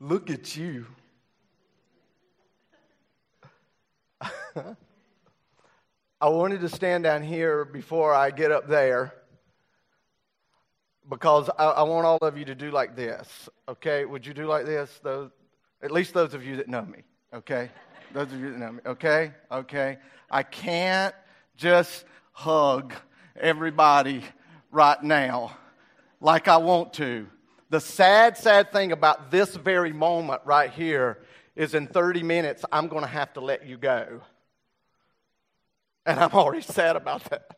Look at you. I wanted to stand down here before I get up there because I, I, want all of you to do like this. Okay? Would you do like this? Those, at least those of you that know me. Okay? Those of you that know me. Okay? Okay? I can't just hug everybody right now like I want to. The sad, sad thing about this very moment right here is in 30 minutes, I'm going to have to let you go. And I'm already sad about that.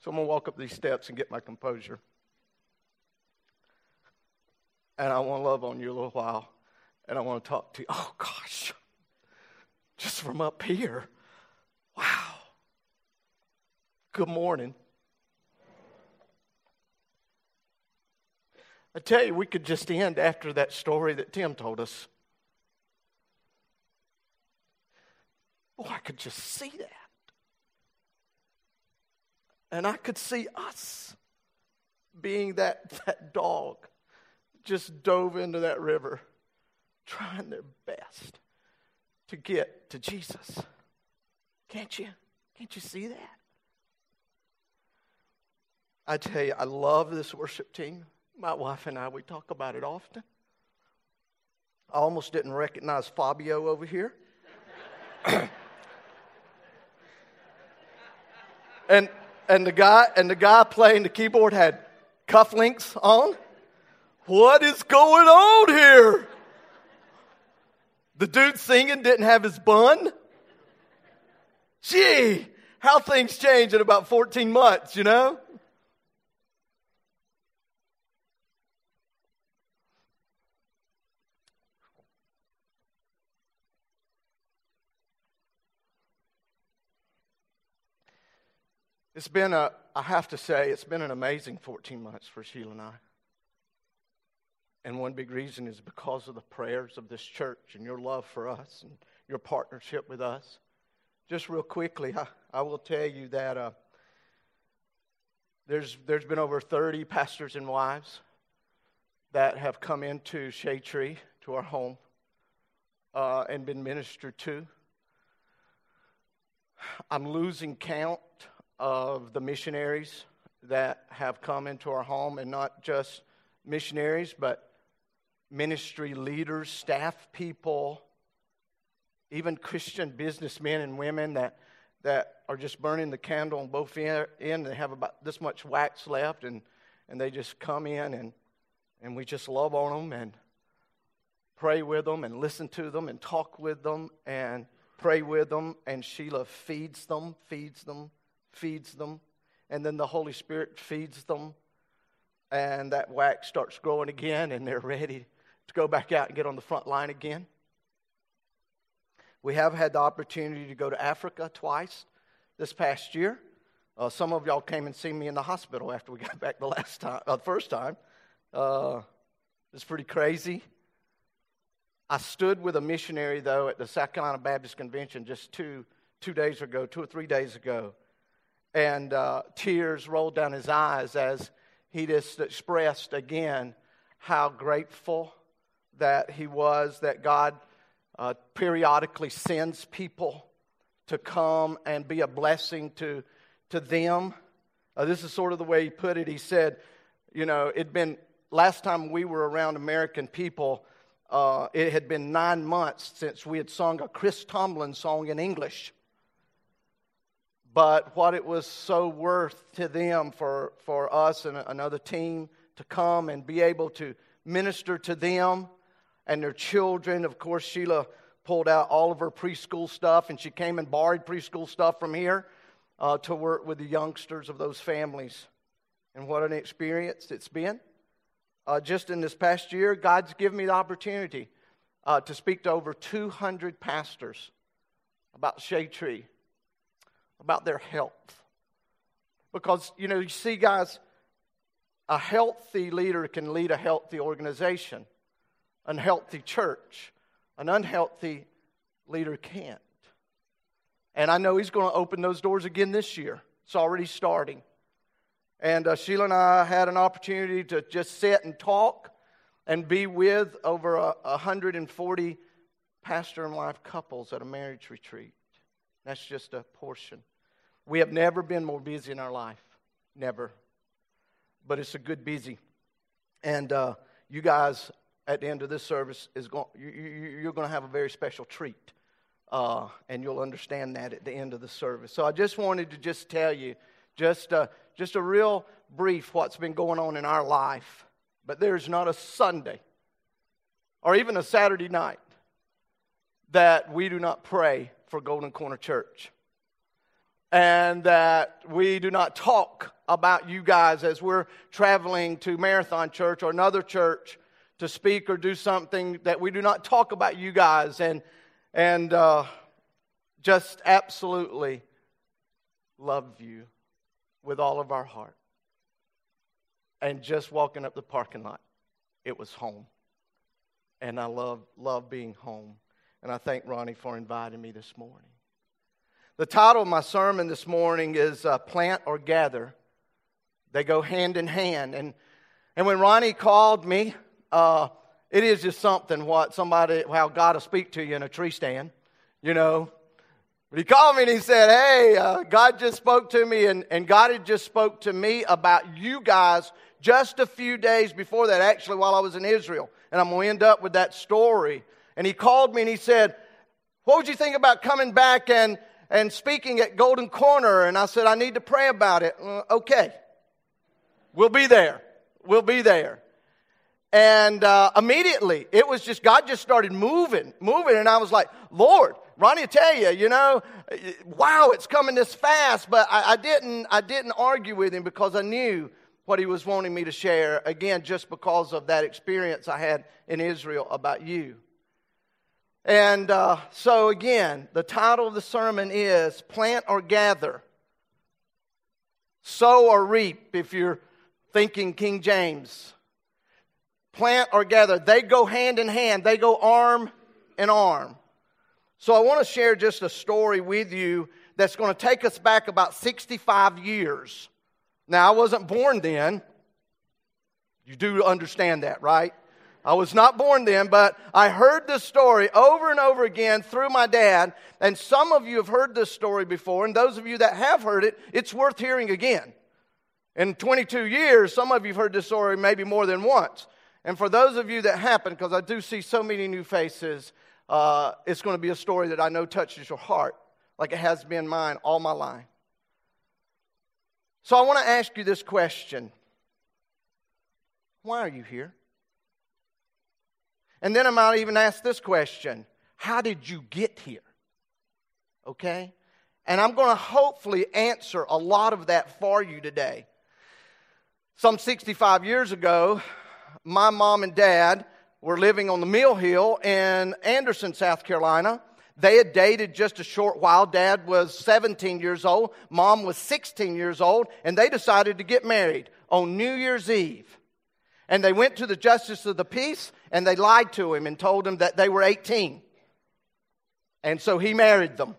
So I'm going to walk up these steps and get my composure. And I want to love on you a little while. And I want to talk to you. Oh, gosh. Just from up here. Wow. Good morning. I tell you, we could just end after that story that Tim told us. Oh, I could just see that. And I could see us being that, that dog just dove into that river, trying their best to get to Jesus. Can't you? Can't you see that? I tell you, I love this worship team. My wife and I, we talk about it often. I almost didn't recognize Fabio over here. and and the guy and the guy playing the keyboard had cufflinks on. What is going on here? The dude singing didn't have his bun. Gee, how things change in about 14 months, you know? It's been a, I have to say, it's been an amazing 14 months for Sheila and I. And one big reason is because of the prayers of this church and your love for us and your partnership with us. Just real quickly, I, I will tell you that uh, there's, there's been over 30 pastors and wives that have come into Shade Tree, to our home, uh, and been ministered to. I'm losing count of the missionaries that have come into our home, and not just missionaries, but ministry leaders, staff people, even Christian businessmen and women that, that are just burning the candle on both ends. They have about this much wax left, and, and they just come in, and, and we just love on them and pray with them and listen to them and talk with them and pray with them. And Sheila feeds them, feeds them, feeds them, and then the Holy Spirit feeds them, and that wax starts growing again, and they're ready to go back out and get on the front line again. We have had the opportunity to go to Africa twice this past year. Uh, some of y'all came and seen me in the hospital after we got back the last time, uh, the first time. Uh, it's pretty crazy. I stood with a missionary though at the South Carolina Baptist Convention just two two days ago, two or three days ago, and uh, tears rolled down his eyes as he just expressed again how grateful that he was that God uh, periodically sends people to come and be a blessing to, to them. Uh, this is sort of the way he put it. He said, You know, it'd been last time we were around American people, uh, it had been nine months since we had sung a Chris Tomlin song in English but what it was so worth to them for, for us and another team to come and be able to minister to them and their children. Of course, Sheila pulled out all of her preschool stuff and she came and borrowed preschool stuff from here uh, to work with the youngsters of those families. And what an experience it's been. Uh, just in this past year, God's given me the opportunity uh, to speak to over 200 pastors about Shade Tree about their health. Because, you know, you see, guys, a healthy leader can lead a healthy organization, an healthy church. An unhealthy leader can't. And I know he's going to open those doors again this year. It's already starting. And uh, Sheila and I had an opportunity to just sit and talk and be with over a, 140 pastor and wife couples at a marriage retreat. That's just a portion. We have never been more busy in our life. Never. But it's a good busy. And uh, you guys, at the end of this service, is going, you, you're going to have a very special treat. Uh, and you'll understand that at the end of the service. So I just wanted to just tell you, just, uh, just a real brief what's been going on in our life. But there's not a Sunday or even a Saturday night that we do not pray for Golden Corner Church. And that we do not talk about you guys as we're traveling to Marathon Church or another church to speak or do something, that we do not talk about you guys and, and uh, just absolutely love you with all of our heart. And just walking up the parking lot, it was home. And I love, love being home. And I thank Ronnie for inviting me this morning. The title of my sermon this morning is uh, Plant or Gather. They go hand in hand. And, and when Ronnie called me, uh, it is just something what somebody, how God will speak to you in a tree stand, you know. But he called me and he said, Hey, uh, God just spoke to me, and, and God had just spoke to me about you guys just a few days before that, actually, while I was in Israel. And I'm going to end up with that story and he called me and he said, What would you think about coming back and, and speaking at Golden Corner? And I said, I need to pray about it. Uh, okay. We'll be there. We'll be there. And uh, immediately, it was just, God just started moving, moving. And I was like, Lord, Ronnie, I tell you, you know, wow, it's coming this fast. But I, I, didn't, I didn't argue with him because I knew what he was wanting me to share. Again, just because of that experience I had in Israel about you. And uh, so, again, the title of the sermon is Plant or Gather, Sow or Reap, if you're thinking King James. Plant or gather, they go hand in hand, they go arm in arm. So, I want to share just a story with you that's going to take us back about 65 years. Now, I wasn't born then. You do understand that, right? I was not born then, but I heard this story over and over again through my dad. And some of you have heard this story before, and those of you that have heard it, it's worth hearing again. In 22 years, some of you have heard this story maybe more than once. And for those of you that happen, because I do see so many new faces, uh, it's going to be a story that I know touches your heart, like it has been mine all my life. So I want to ask you this question Why are you here? And then I might even ask this question How did you get here? Okay? And I'm going to hopefully answer a lot of that for you today. Some 65 years ago, my mom and dad were living on the Mill Hill in Anderson, South Carolina. They had dated just a short while. Dad was 17 years old, mom was 16 years old, and they decided to get married on New Year's Eve. And they went to the justice of the peace and they lied to him and told him that they were 18. And so he married them.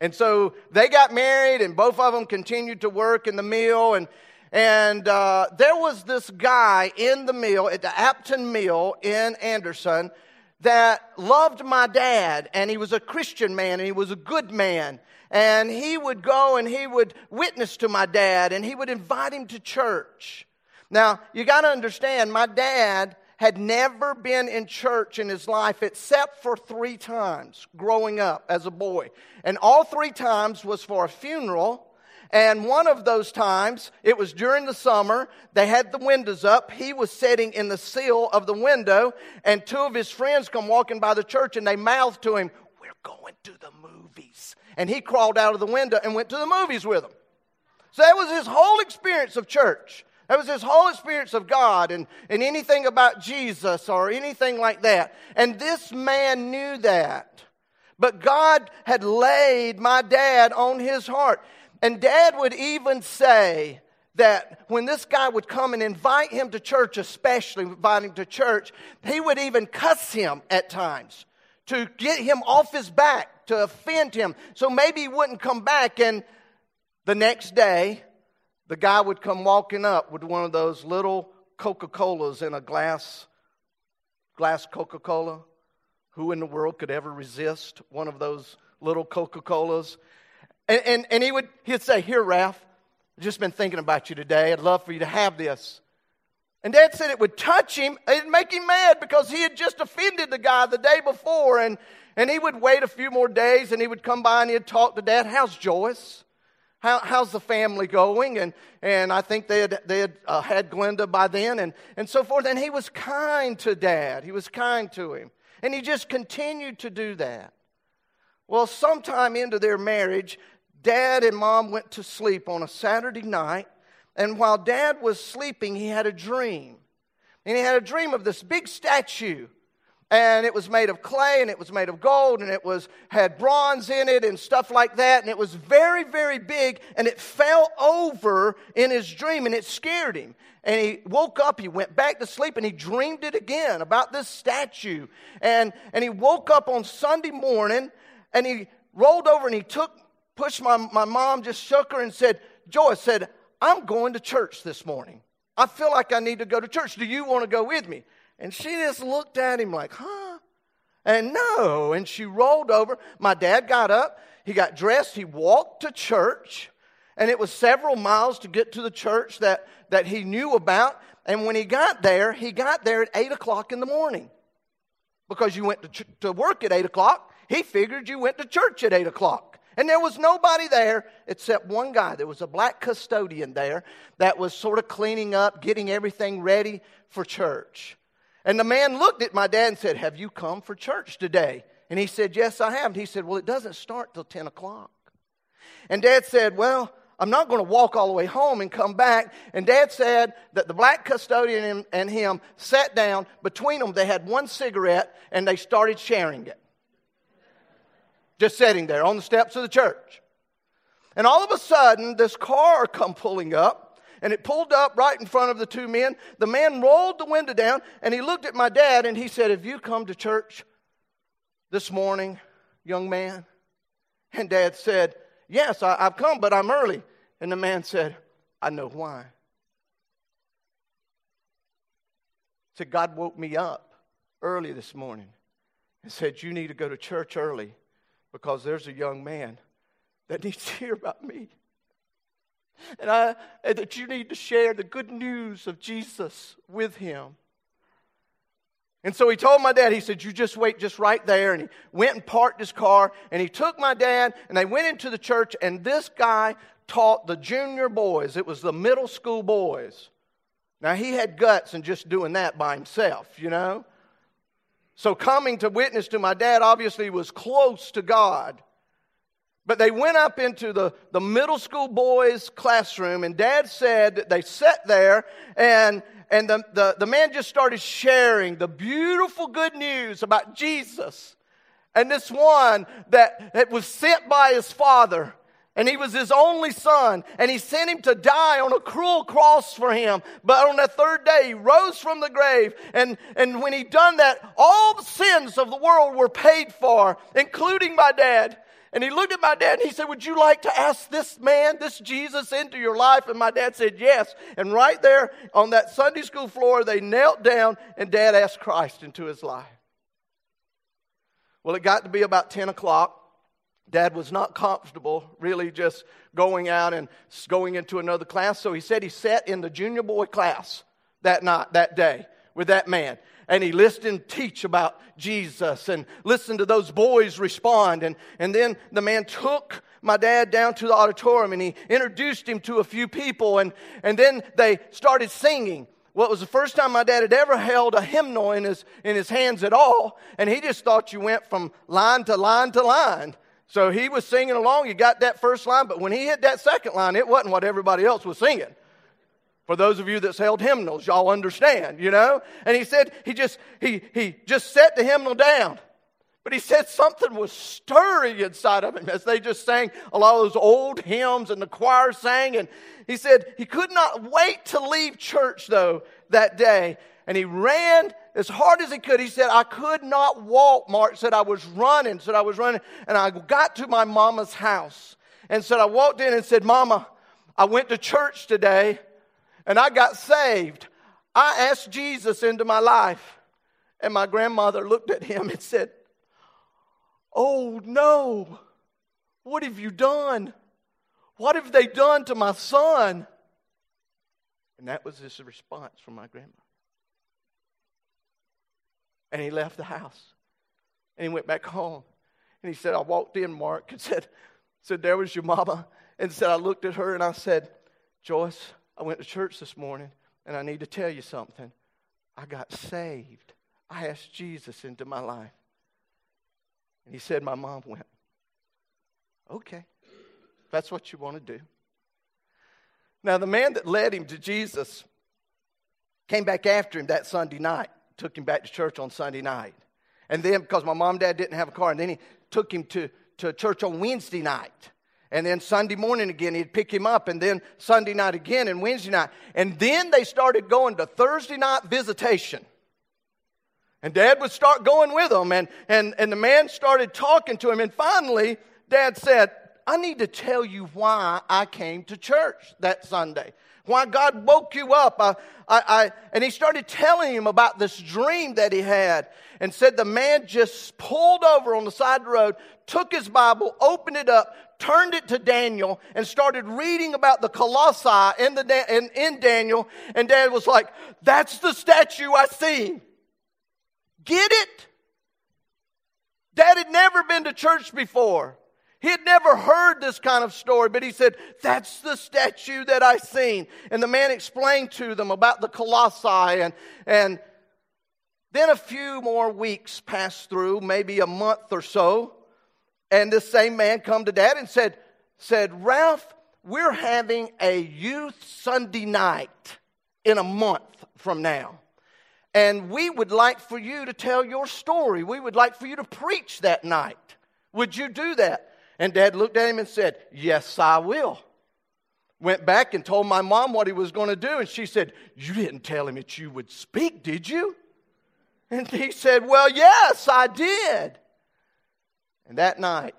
And so they got married, and both of them continued to work in the mill. And, and uh, there was this guy in the mill, at the Apton Mill in Anderson, that loved my dad, and he was a Christian man, and he was a good man. And he would go and he would witness to my dad, and he would invite him to church. Now, you got to understand, my dad had never been in church in his life except for three times growing up as a boy. And all three times was for a funeral. And one of those times, it was during the summer. They had the windows up. He was sitting in the sill of the window, and two of his friends come walking by the church and they mouthed to him, We're going to the movies. And he crawled out of the window and went to the movies with them. So that was his whole experience of church. That was his whole experience of God and, and anything about Jesus or anything like that. And this man knew that. But God had laid my dad on his heart. And dad would even say that when this guy would come and invite him to church, especially invite him to church, he would even cuss him at times to get him off his back, to offend him. So maybe he wouldn't come back. And the next day, the guy would come walking up with one of those little Coca Colas in a glass, glass Coca Cola. Who in the world could ever resist one of those little Coca Colas? And, and, and he would he'd say, Here, Ralph, I've just been thinking about you today. I'd love for you to have this. And Dad said it would touch him. It'd make him mad because he had just offended the guy the day before. And, and he would wait a few more days and he would come by and he'd talk to Dad. How's Joyce? How, how's the family going? And, and I think they had, they had uh, had Glenda by then and, and so forth. And he was kind to Dad. He was kind to him. And he just continued to do that. Well, sometime into their marriage, Dad and Mom went to sleep on a Saturday night. And while Dad was sleeping, he had a dream. And he had a dream of this big statue and it was made of clay and it was made of gold and it was had bronze in it and stuff like that and it was very very big and it fell over in his dream and it scared him. And he woke up he went back to sleep and he dreamed it again about this statue. And and he woke up on sunday morning and he rolled over and he took pushed my, my mom just shook her and said joyce said i'm going to church this morning. I feel like i need to go to church. Do you want to go with me and she just looked at him like, huh? And no. And she rolled over. My dad got up. He got dressed. He walked to church. And it was several miles to get to the church that, that he knew about. And when he got there, he got there at 8 o'clock in the morning. Because you went to, ch- to work at 8 o'clock, he figured you went to church at 8 o'clock. And there was nobody there except one guy. There was a black custodian there that was sort of cleaning up, getting everything ready for church. And the man looked at my dad and said, Have you come for church today? And he said, Yes, I have. And he said, Well, it doesn't start till 10 o'clock. And dad said, Well, I'm not going to walk all the way home and come back. And dad said that the black custodian and him sat down. Between them, they had one cigarette and they started sharing it. Just sitting there on the steps of the church. And all of a sudden, this car come pulling up and it pulled up right in front of the two men. The man rolled the window down and he looked at my dad and he said, Have you come to church this morning, young man? And dad said, Yes, I, have come, but I'm early. And the man said, I know why. He said, God woke me up early this morning and said, You need to go to church early because there's a young man that needs to hear about me. And, I, that you need to share the good news of Jesus with him. And so he told my dad, he said, You just wait just right there. And he went and parked his car. And he took my dad, and they went into the church. And this guy taught the junior boys, it was the middle school boys. Now, he had guts in just doing that by himself, you know? So, coming to witness to my dad obviously was close to God. But they went up into the, the middle school boys' classroom, and dad said that they sat there, and, and the, the, the man just started sharing the beautiful good news about Jesus. And this one that, that was sent by his father, and he was his only son, and he sent him to die on a cruel cross for him. But on the third day, he rose from the grave, and, and when he done that, all the sins of the world were paid for, including my dad. And he looked at my dad and he said, Would you like to ask this man, this Jesus, into your life? And my dad said, Yes. And right there on that Sunday school floor, they knelt down and dad asked Christ into his life. Well, it got to be about 10 o'clock. Dad was not comfortable really just going out and going into another class. So he said he sat in the junior boy class that night, that day, with that man and he listened teach about Jesus and listened to those boys respond. And, and then the man took my dad down to the auditorium and he introduced him to a few people and, and then they started singing. Well, it was the first time my dad had ever held a hymnal in his, in his hands at all, and he just thought you went from line to line to line. So he was singing along, he got that first line, but when he hit that second line, it wasn't what everybody else was singing. For those of you that's held hymnals, y'all understand, you know? And he said he just he he just set the hymnal down. But he said something was stirring inside of him as they just sang a lot of those old hymns and the choir sang. And he said he could not wait to leave church though that day. And he ran as hard as he could. He said, I could not walk. Mark said, I was running. Said, I was running. And I got to my mama's house and said, I walked in and said, Mama, I went to church today and I got saved. I asked Jesus into my life. And my grandmother looked at him and said, Oh no, what have you done? What have they done to my son? And that was his response from my grandmother. And he left the house. And he went back home. And he said, I walked in, Mark, and said, said, There was your mama. And said, I looked at her and I said, Joyce, I went to church this morning and I need to tell you something. I got saved. I asked Jesus into my life. And he said, My mom went, Okay, that's what you want to do. Now, the man that led him to Jesus came back after him that Sunday night, took him back to church on Sunday night. And then, because my mom and dad didn't have a car, and then he took him to, to church on Wednesday night. And then Sunday morning again, he'd pick him up, and then Sunday night again, and Wednesday night. And then they started going to Thursday night visitation. And dad would start going with them, and, and, and the man started talking to him. And finally, dad said, I need to tell you why I came to church that Sunday. Why God woke you up. I, I, I, and he started telling him about this dream that he had and said the man just pulled over on the side of the road, took his Bible, opened it up, turned it to Daniel, and started reading about the Colossi in, the, in, in Daniel. And dad was like, That's the statue I seen. Get it? Dad had never been to church before. He had never heard this kind of story, but he said, That's the statue that I seen. And the man explained to them about the Colossi. And, and then a few more weeks passed through, maybe a month or so. And this same man come to dad and said, said, Ralph, we're having a youth Sunday night in a month from now. And we would like for you to tell your story. We would like for you to preach that night. Would you do that? And dad looked at him and said, Yes, I will. Went back and told my mom what he was going to do. And she said, You didn't tell him that you would speak, did you? And he said, Well, yes, I did. And that night,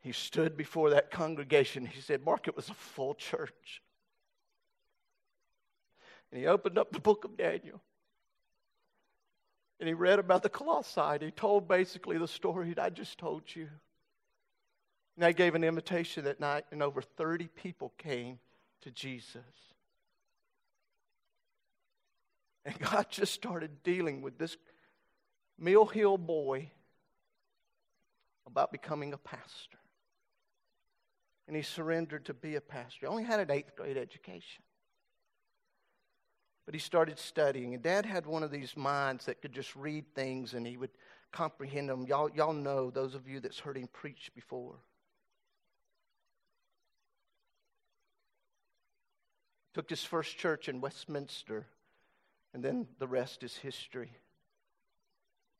he stood before that congregation. He said, Mark, it was a full church. And he opened up the book of Daniel and he read about the Colossi. He told basically the story that I just told you. And I gave an invitation that night, and over 30 people came to Jesus. And God just started dealing with this Mill Hill boy about becoming a pastor. And he surrendered to be a pastor. He only had an eighth grade education. But he started studying, and Dad had one of these minds that could just read things and he would comprehend them. Y'all, y'all know, those of you that's heard him preach before. Took his first church in Westminster, and then the rest is history.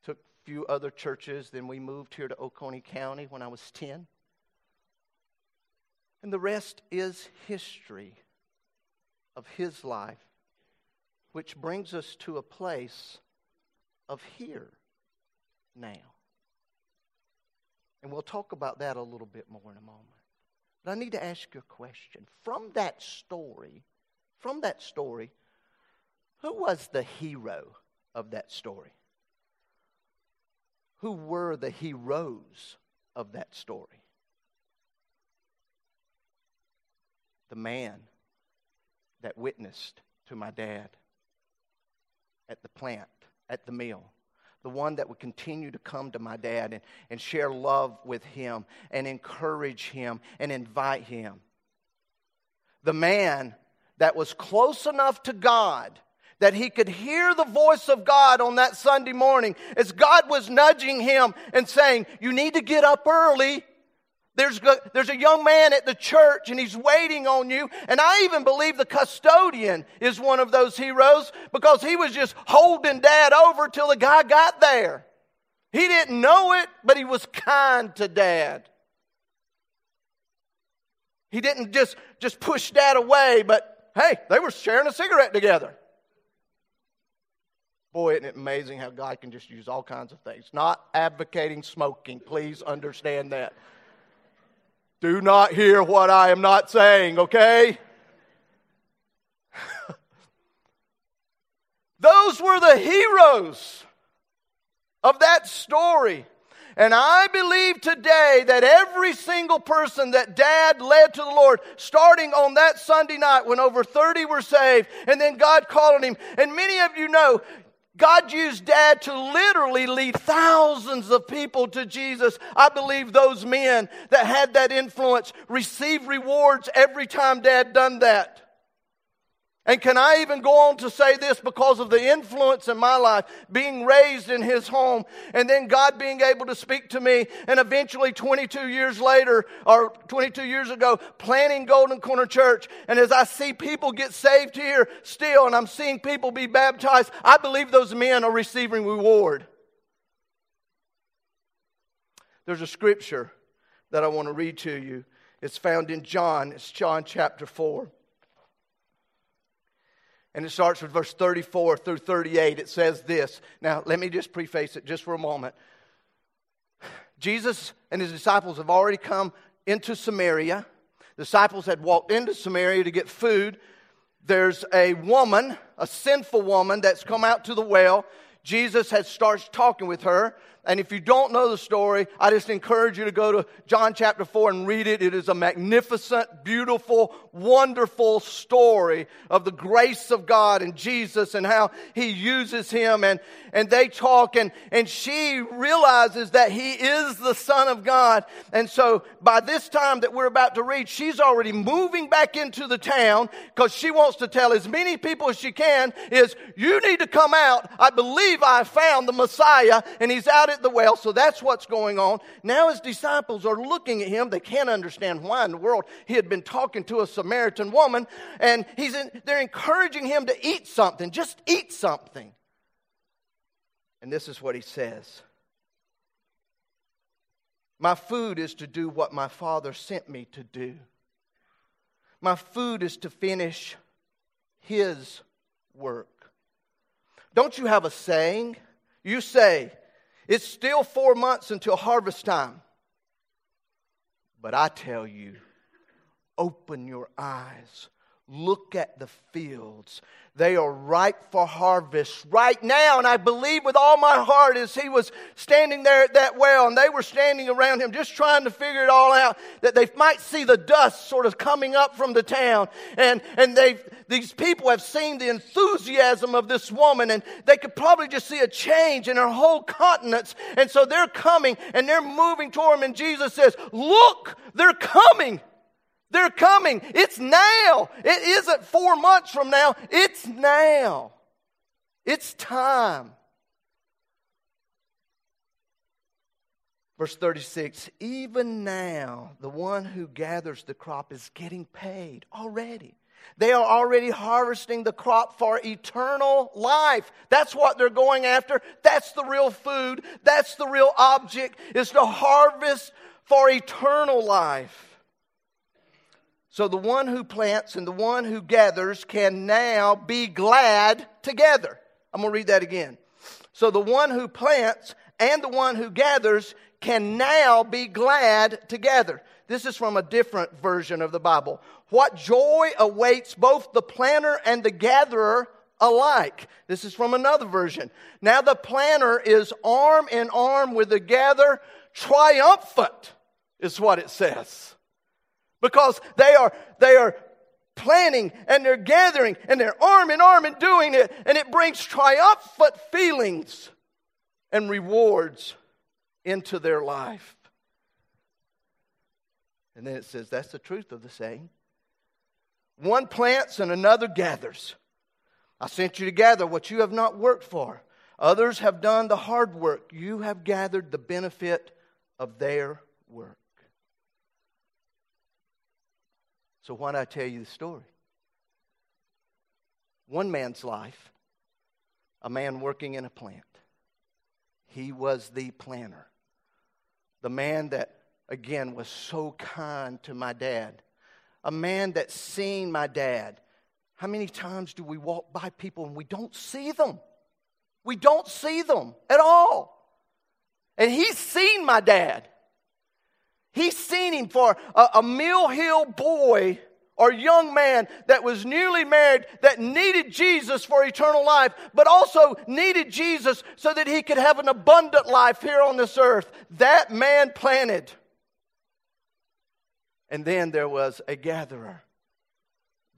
Took a few other churches, then we moved here to Oconee County when I was 10. And the rest is history of his life which brings us to a place of here now. And we'll talk about that a little bit more in a moment. But I need to ask you a question. From that story, from that story, who was the hero of that story? Who were the heroes of that story? The man that witnessed to my dad at the plant, at the mill. The one that would continue to come to my dad and, and share love with him and encourage him and invite him. The man that was close enough to God that he could hear the voice of God on that Sunday morning as God was nudging him and saying, You need to get up early there's, there's a young man at the church and he's waiting on you. And I even believe the custodian is one of those heroes because he was just holding dad over till the guy got there. He didn't know it, but he was kind to dad. He didn't just, just push dad away, but Hey, they were sharing a cigarette together. Boy, isn't it amazing how God can just use all kinds of things. Not advocating smoking. Please understand that. Do not hear what I am not saying, okay? Those were the heroes of that story. And I believe today that every single person that dad led to the Lord, starting on that Sunday night when over 30 were saved, and then God called on him. And many of you know, God used dad to literally lead thousands of people to Jesus. I believe those men that had that influence received rewards every time dad done that. And can I even go on to say this because of the influence in my life, being raised in his home, and then God being able to speak to me, and eventually 22 years later, or 22 years ago, planting Golden Corner Church. And as I see people get saved here still, and I'm seeing people be baptized, I believe those men are receiving reward. There's a scripture that I want to read to you. It's found in John, it's John chapter 4. And it starts with verse 34 through 38. It says this. Now, let me just preface it just for a moment. Jesus and his disciples have already come into Samaria. Disciples had walked into Samaria to get food. There's a woman, a sinful woman, that's come out to the well. Jesus has starts talking with her. And if you don't know the story, I just encourage you to go to John chapter 4 and read it. It is a magnificent, beautiful, wonderful story of the grace of God and Jesus and how he uses him. And, and they talk, and, and she realizes that he is the Son of God. And so by this time that we're about to read, she's already moving back into the town because she wants to tell as many people as she can is, you need to come out. I believe I found the Messiah, and he's out at the well, so that's what's going on. Now his disciples are looking at him. They can't understand why in the world he had been talking to a Samaritan woman, and he's in, they're encouraging him to eat something. Just eat something. And this is what he says My food is to do what my Father sent me to do. My food is to finish his work. Don't you have a saying? You say, it's still four months until harvest time. But I tell you, open your eyes, look at the fields. They are ripe for harvest right now. And I believe with all my heart as he was standing there at that well and they were standing around him just trying to figure it all out that they might see the dust sort of coming up from the town. And, and they these people have seen the enthusiasm of this woman and they could probably just see a change in her whole countenance. And so they're coming and they're moving toward him. And Jesus says, Look, they're coming. They're coming. It's now. It isn't four months from now. It's now. It's time. Verse 36 Even now, the one who gathers the crop is getting paid already. They are already harvesting the crop for eternal life. That's what they're going after. That's the real food. That's the real object is to harvest for eternal life. So the one who plants and the one who gathers can now be glad together. I'm going to read that again. So the one who plants and the one who gathers can now be glad together. This is from a different version of the Bible. What joy awaits both the planter and the gatherer alike. This is from another version. Now the planter is arm in arm with the gatherer, triumphant, is what it says because they are, they are planning and they're gathering and they're arm in arm and doing it, and it brings triumphant feelings and rewards into their life. And then it says that's the truth of the saying. One plants and another gathers. I sent you to gather what you have not worked for. Others have done the hard work. You have gathered the benefit of their work. So, why don't I tell you the story? One man's life, a man working in a plant. He was the planner. The man that, again, was so kind to my dad. A man that seen my dad. How many times do we walk by people and we don't see them? We don't see them at all. And he's seen my dad. He's seen him for a, a Mill Hill boy or young man that was newly married that needed Jesus for eternal life, but also needed Jesus so that he could have an abundant life here on this earth. That man planted. And then there was a gatherer,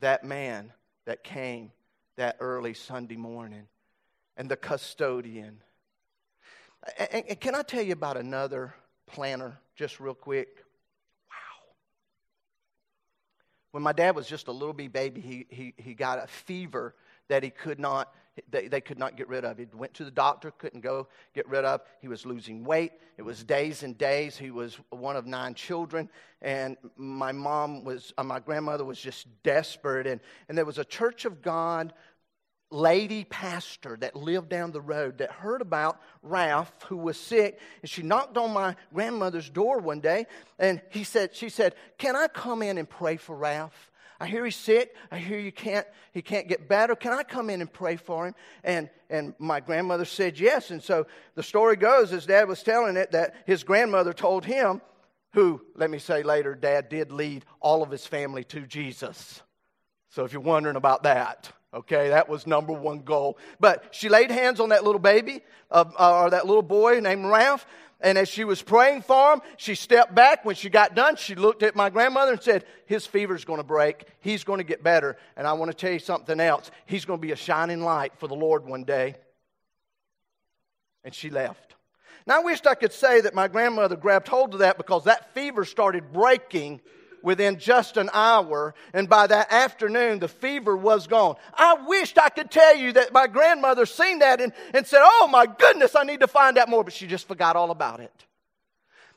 that man that came that early Sunday morning, and the custodian. And can I tell you about another planner, just real quick? Wow. When my dad was just a little wee baby, he, he, he got a fever that he could not, they, they could not get rid of. He went to the doctor, couldn't go get rid of. He was losing weight. It was days and days. He was one of nine children. And my mom was, uh, my grandmother was just desperate. And, and there was a Church of God lady pastor that lived down the road that heard about Ralph who was sick and she knocked on my grandmother's door one day and he said she said can I come in and pray for Ralph I hear he's sick. I hear you can't he can't get better. Can I come in and pray for him? And and my grandmother said yes and so the story goes as dad was telling it that his grandmother told him who let me say later dad did lead all of his family to Jesus. So if you're wondering about that Okay, that was number one goal. But she laid hands on that little baby, uh, or that little boy named Ralph. And as she was praying for him, she stepped back. When she got done, she looked at my grandmother and said, His fever's going to break. He's going to get better. And I want to tell you something else. He's going to be a shining light for the Lord one day. And she left. Now, I wished I could say that my grandmother grabbed hold of that because that fever started breaking within just an hour, and by that afternoon, the fever was gone. I wished I could tell you that my grandmother seen that and, and said, Oh my goodness, I need to find out more, but she just forgot all about it.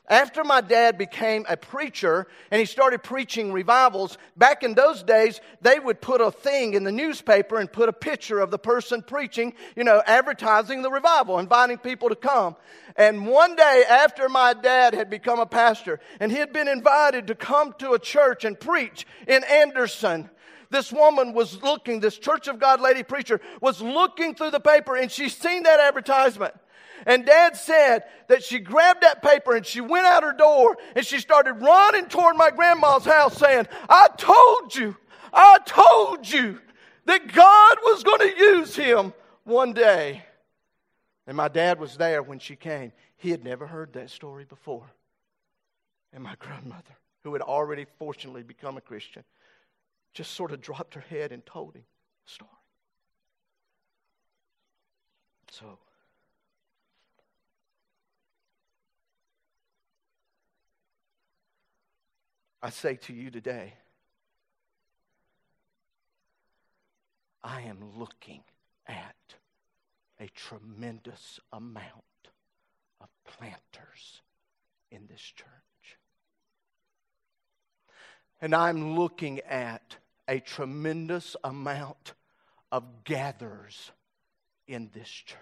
After my dad became a preacher and he started preaching revivals, back in those days, they would put a thing in the newspaper and put a picture of the person preaching, you know, advertising the revival, inviting people to come. And one day after my dad had become a pastor and he had been invited to come to a church and preach in Anderson, this woman was looking, this Church of God lady preacher was looking through the paper and she seen that advertisement. And dad said that she grabbed that paper and she went out her door and she started running toward my grandma's house saying, I told you, I told you that God was going to use him one day. And my dad was there when she came. He had never heard that story before. And my grandmother, who had already fortunately become a Christian, just sort of dropped her head and told him the story. So, I say to you today, I am looking at a tremendous amount of planters in this church. And I'm looking at a tremendous amount of gatherers in this church.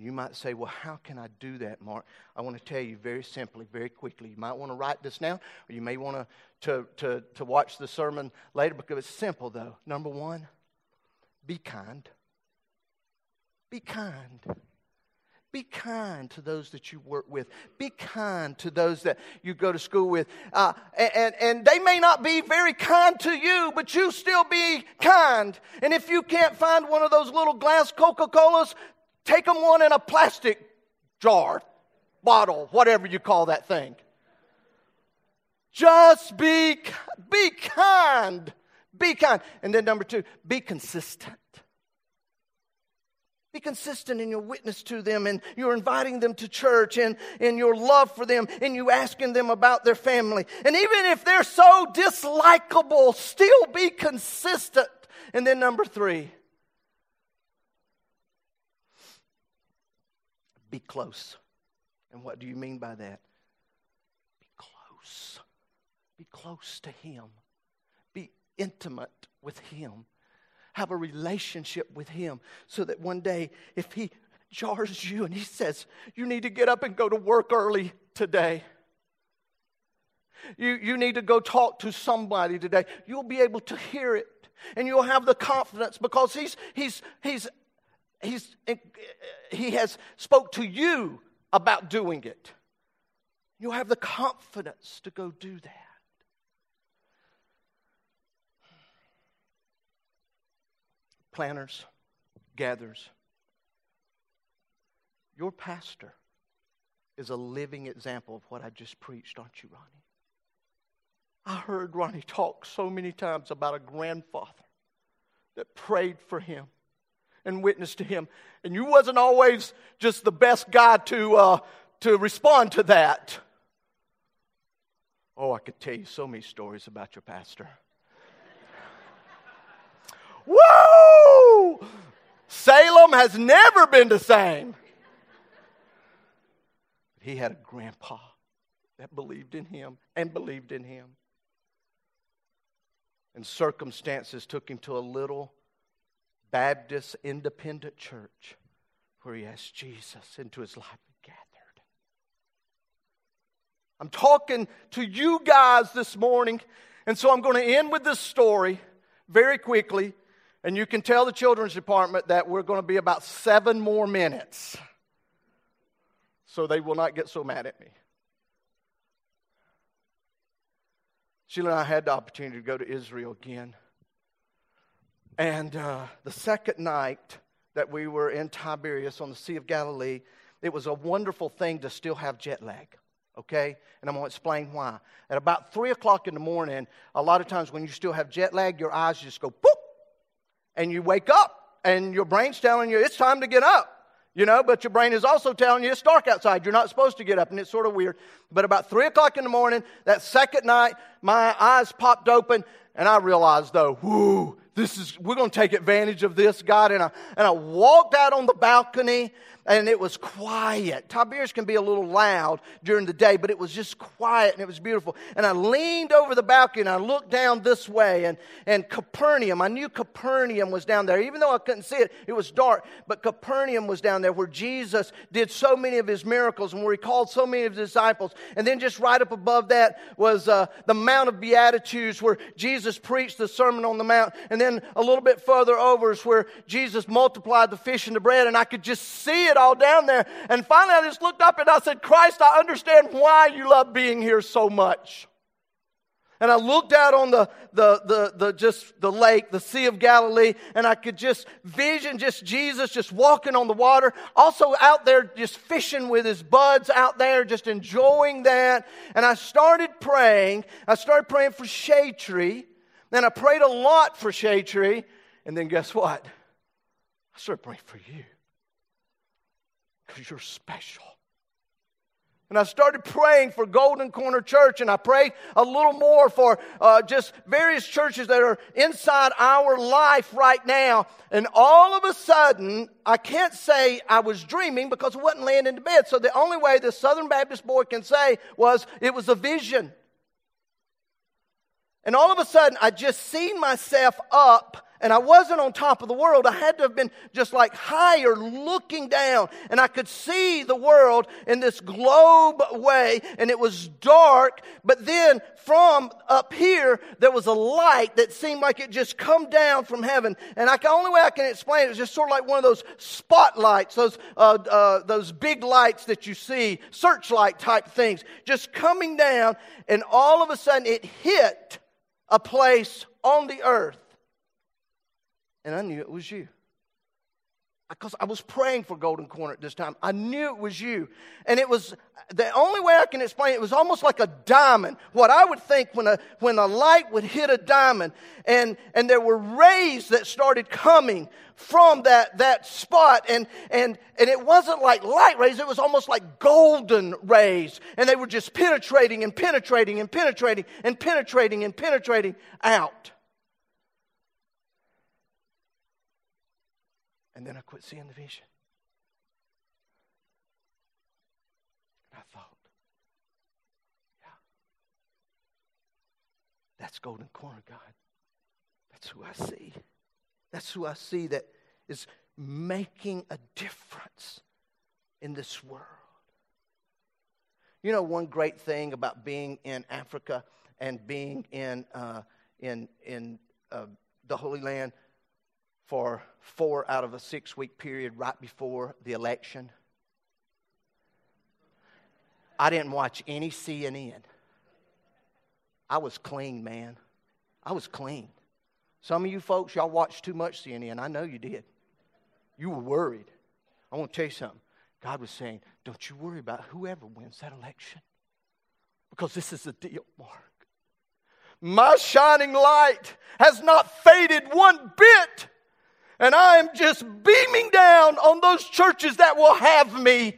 You might say, well, how can I do that, Mark? I want to tell you very simply, very quickly. You might want to write this down, or you may want to, to, to, watch the sermon later because it's simple, though. Number one, be kind. Be kind. Be kind to those that you work with. Be kind to those that you go to school with. Uh, and, and they may not be very kind to you, but you still be kind. And if you can't find one of those little glass Coca Colas, Take them one in a plastic jar, bottle, whatever you call that thing. Just be, be kind. Be kind. And then number two, be consistent. Be consistent in your witness to them and you're inviting them to church and in your love for them and you asking them about their family. And even if they're so dislikable, still be consistent. And then number three, Be close. And what do you mean by that? Be close. Be close to Him. Be intimate with Him. Have a relationship with Him so that one day, if He jars you and He says, You need to get up and go to work early today. You, you need to go talk to somebody today. You'll be able to hear it and you'll have the confidence because he's, he's, he's he's, eh, eh, he has spoke to you about doing it. You have the confidence to go do that. Planners, gathers. Your pastor is a living example of what I just preached, aren't you, Ronnie? I heard Ronnie talk so many times about a grandfather that prayed for him and witnessed to him. And you wasn't always just the best guy to, uh, to respond to that. Oh, I could tell you so many stories about your pastor. Woo! Salem has never been the same. He had a grandpa that believed in him and believed in him. And circumstances took him to a little Baptist independent church where he asked Jesus into his life and gathered. I'm talking to you guys this morning, and so I'm going to end with this story very quickly. And you can tell the children's department that we're going to be about seven more minutes. So they will not get so mad at me. Sheila and I had the opportunity to go to Israel again. And uh, the second night that we were in Tiberias on the Sea of Galilee, it was a wonderful thing to still have jet lag. Okay? And I'm going to explain why. At about 3 o'clock in the morning, a lot of times when you still have jet lag, your eyes just go boop, and you wake up, and your brain's telling you it's time to get up. You know, but your brain is also telling you it's dark outside. You're not supposed to get up, and it's sort of weird. But about 3 o'clock in the morning, that second night, my eyes popped open, and I realized, though, whoo, this is, we're going to take advantage of this, God. And I, and I walked out on the balcony and it was quiet. Tiberias can be a little loud during the day, but it was just quiet and it was beautiful. And I leaned over the balcony and I looked down this way and, and Capernaum, I knew Capernaum was down there. Even though I couldn't see it, it was dark, but Capernaum was down there where Jesus did so many of his miracles and where he called so many of his disciples. And then just right up above that was uh, the Mount of Beatitudes where Jesus preached the Sermon on the Mount. And then a little bit further over is where Jesus multiplied the fish and the bread and I could just see it all down there. And finally, I just looked up and I said, Christ, I understand why you love being here so much. And I looked out on the, the, the, the, just the lake, the Sea of Galilee, and I could just vision just Jesus just walking on the water. Also out there just fishing with his buds out there, just enjoying that. And I started praying. I started praying for Shade Tree. And I prayed a lot for Shade Tree. And then guess what? I started praying for you because you're special. And I started praying for Golden Corner Church, and I prayed a little more for uh, just various churches that are inside our life right now. And all of a sudden, I can't say I was dreaming because I wasn't laying in the bed. So the only way the Southern Baptist boy can say was it was a vision. And all of a sudden, I just seen myself up and I wasn't on top of the world. I had to have been just like higher looking down. And I could see the world in this globe way. And it was dark. But then from up here, there was a light that seemed like it just come down from heaven. And I, the only way I can explain it is just sort of like one of those spotlights, those, uh, uh, those big lights that you see, searchlight type things, just coming down. And all of a sudden it hit a place on the earth and I knew it was you. Because I was praying for Golden Corner at this time. I knew it was you. And it was the only way I can explain it, it was almost like a diamond. What I would think when a, when a light would hit a diamond, and, and there were rays that started coming from that, that spot. And, and, and it wasn't like light rays, it was almost like golden rays. And they were just penetrating and penetrating and penetrating and penetrating and penetrating out. And then I quit seeing the vision. And I thought, yeah, that's Golden Corner, God. That's who I see. That's who I see that is making a difference in this world. You know, one great thing about being in Africa and being in, uh, in, in uh, the Holy Land for four out of a six week period right before the election. I didn't watch any CNN. I was clean, man. I was clean. Some of you folks, y'all watched too much CNN. I know you did. You were worried. I want to tell you something. God was saying, don't you worry about whoever wins that election. Because this is a deal, Mark. My shining light has not faded one bit. And I am just beaming down on those churches that will have me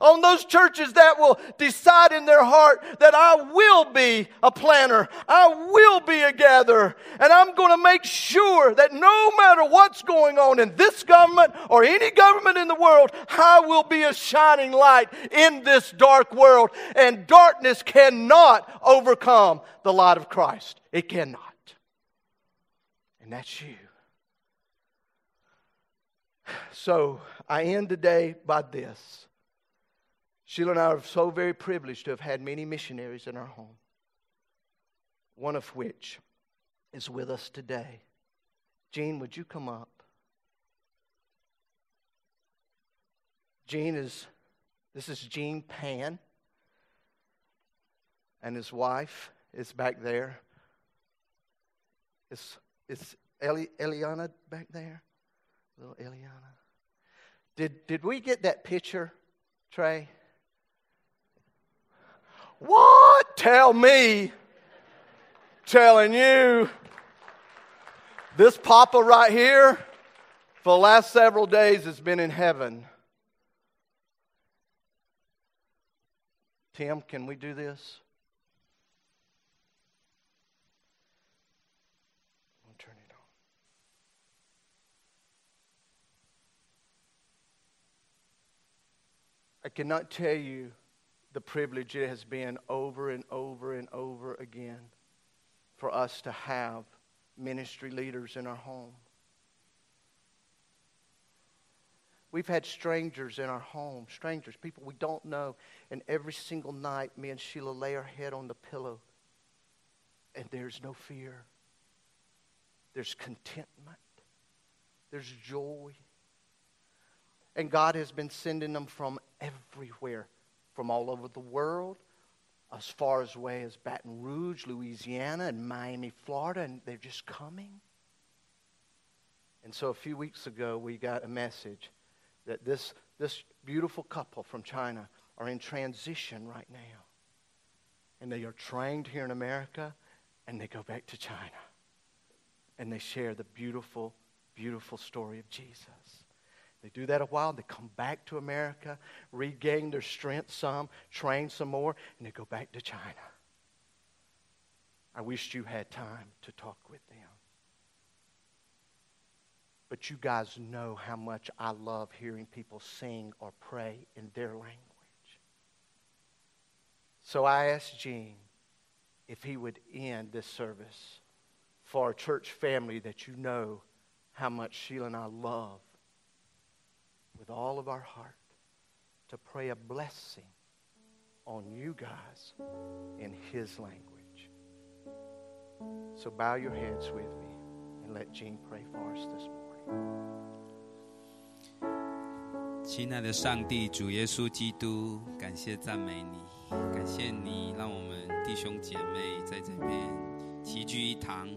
on those churches that will decide in their heart that I will be a planner, I will be a gatherer, and I'm going to make sure that no matter what's going on in this government or any government in the world, I will be a shining light in this dark world. And darkness cannot overcome the light of Christ. It cannot. And that's you. So I end today by this. Sheila and I are so very privileged to have had many missionaries in our home, one of which is with us today. Jean, would you come up? Jean is, this is Jean Pan, and his wife is back there. Is, is Eli, Eliana back there? Little Eliana. Did, did we get that picture, Trey? What? Tell me. Telling you. This Papa right here, for the last several days, has been in heaven. Tim, can we do this? turn it on. I cannot tell you the privilege it has been over and over and over again for us to have ministry leaders in our home. We've had strangers in our home, strangers, people we don't know, and every single night, me and Sheila lay our head on the pillow, and there's no fear. There's contentment. There's joy. And God has been sending them from everywhere from all over the world, as far as away as Baton Rouge, Louisiana, and Miami, Florida, and they're just coming. And so a few weeks ago, we got a message that this, this beautiful couple from China are in transition right now. And they are trained here in America, and they go back to China. And they share the beautiful, beautiful story of Jesus. They do that a while, they come back to America, regain their strength some, train some more, and they go back to China. I wished you had time to talk with them. But you guys know how much I love hearing people sing or pray in their language. So I asked Gene if he would end this service for a church family that you know how much Sheila and I love with all of our heart to pray a blessing on you guys in His language. So bow your heads with me and let Gene pray for us this morning. 亲爱的上帝，主耶稣基督，感谢赞美你，感谢你让我们弟兄姐妹在这边齐聚一堂，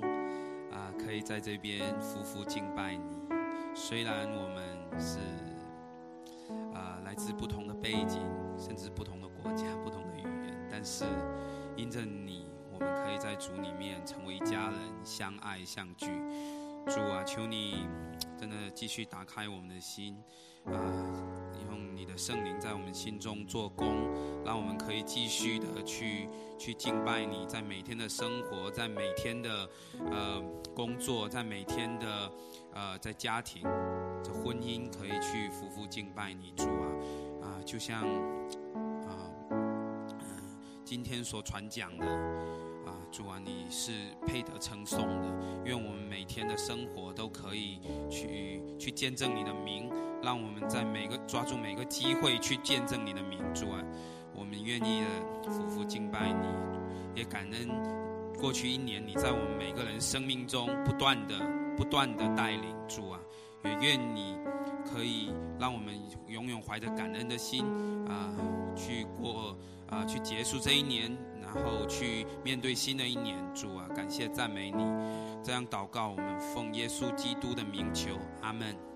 啊，可以在这边夫妇敬拜你。虽然我们是。 来自不同的背景，甚至不同的国家、不同的语言，但是因着你，我们可以在主里面成为家人，相爱相聚。主啊，求你真的继续打开我们的心啊，用你的圣灵在我们心中做工，让我们可以继续的去去敬拜你，在每天的生活，在每天的呃工作，在每天的呃在家庭。这婚姻可以去夫妇敬拜你主啊，就像啊嗯今天所传讲的啊主啊，你是配得称颂的。愿我们每天的生活都可以去去见证你的名，让我们在每个抓住每个机会去见证你的名主啊。我们愿意的夫妇敬拜你，也感恩过去一年你在我们每个人生命中不断的不断的带领主啊。也愿你可以让我们永远怀着感恩的心啊，去过啊，去结束这一年，然后去面对新的一年。主啊，感谢赞美你。这样祷告，我们奉耶稣基督的名求，阿门。